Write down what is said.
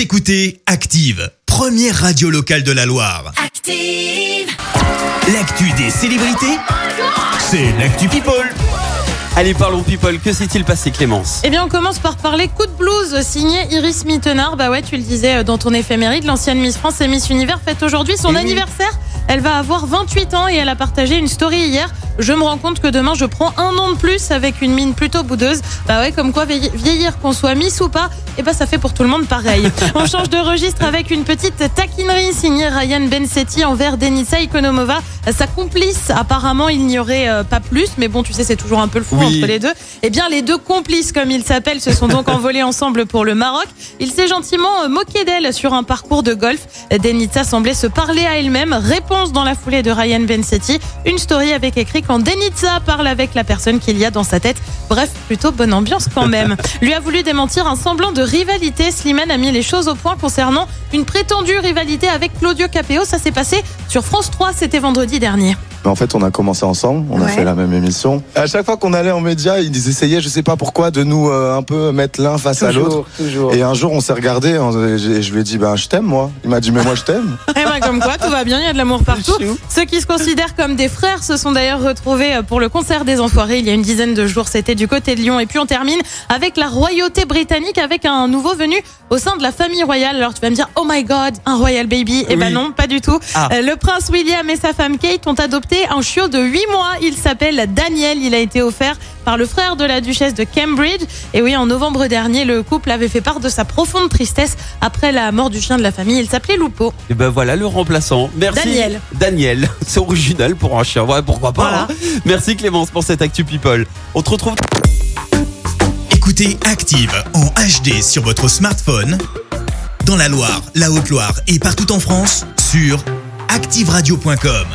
Vous écoutez Active, première radio locale de la Loire. Active. L'actu des célébrités, c'est l'actu People. Allez, parlons people. Que s'est-il passé, Clémence? Eh bien, on commence par parler coup de blues signé Iris Mittenard. Bah ouais, tu le disais euh, dans ton éphéméride, l'ancienne Miss France et Miss Univers fête aujourd'hui son Eh oui. anniversaire. Elle va avoir 28 ans et elle a partagé une story hier. Je me rends compte que demain je prends un an de plus avec une mine plutôt boudeuse. Bah ouais, comme quoi vieillir, qu'on soit Miss ou pas, et bah ça fait pour tout le monde pareil. On change de registre avec une petite taquinerie signée Ryan Bensetti envers Denisa Ikonomova. Sa complice, apparemment il n'y aurait euh, pas plus, mais bon tu sais c'est toujours un peu le fou Oui. entre les deux. Eh bien les deux complices comme ils s'appellent se sont donc envolés ensemble pour le Maroc. Il s'est gentiment euh, moqué d'elle sur un parcours de golf. Denitsa semblait se parler à elle-même. Réponse dans la foulée de Ryan Bensetti. Une story avec écrit quand Denitsa parle avec la personne qu'il y a dans sa tête. Bref, plutôt bonne ambiance quand même. Lui a voulu démentir un semblant de rivalité. Slimane a mis les choses au point concernant une prétendue rivalité avec Claudio Capéo. Ça s'est passé sur France 3, c'était vendredi dernier. Mais en fait, on a commencé ensemble, on a Ouais. fait la même émission. À chaque fois qu'on allait en média, ils essayaient, je sais pas pourquoi, de nous euh, un peu mettre l'un face à l'autre. toujours. Et un jour, on s'est regardé, on- et je lui ai dit, ben, je t'aime, moi. Il m'a dit, mais moi, je t'aime. Eh ben comme quoi, tout va bien, il y a de l'amour partout. Ceux qui se considèrent comme des frères se sont d'ailleurs retrouvés euh, pour le concert des Enfoirés il y a une dizaine de jours. C'était du côté de Lyon. Et puis on termine avec la royauté britannique, avec un nouveau venu au sein de la famille royale. Alors tu vas me dire, oh my god, un royal baby. Eh ben Oui. non, pas du tout. Ah. Euh, Le prince William et sa femme Kate ont adopté un chiot de 8 mois. Il s'appelle Daniel. Il a été offert par le frère de la duchesse de Cambridge. Et oui, en novembre dernier, le couple avait fait part de sa profonde tristesse après la mort du chien de la famille. Il s'appelait Lupo. Et ben voilà le remplaçant. Merci. Daniel. Daniel. C'est original pour un chien. Ouais, pourquoi pas. Voilà. hein. Merci Clémence pour cette actu people. On te retrouve Écoutez Active en HD sur votre smartphone, dans la Loire, la Haute-Loire et partout en France, sur activeradio.com.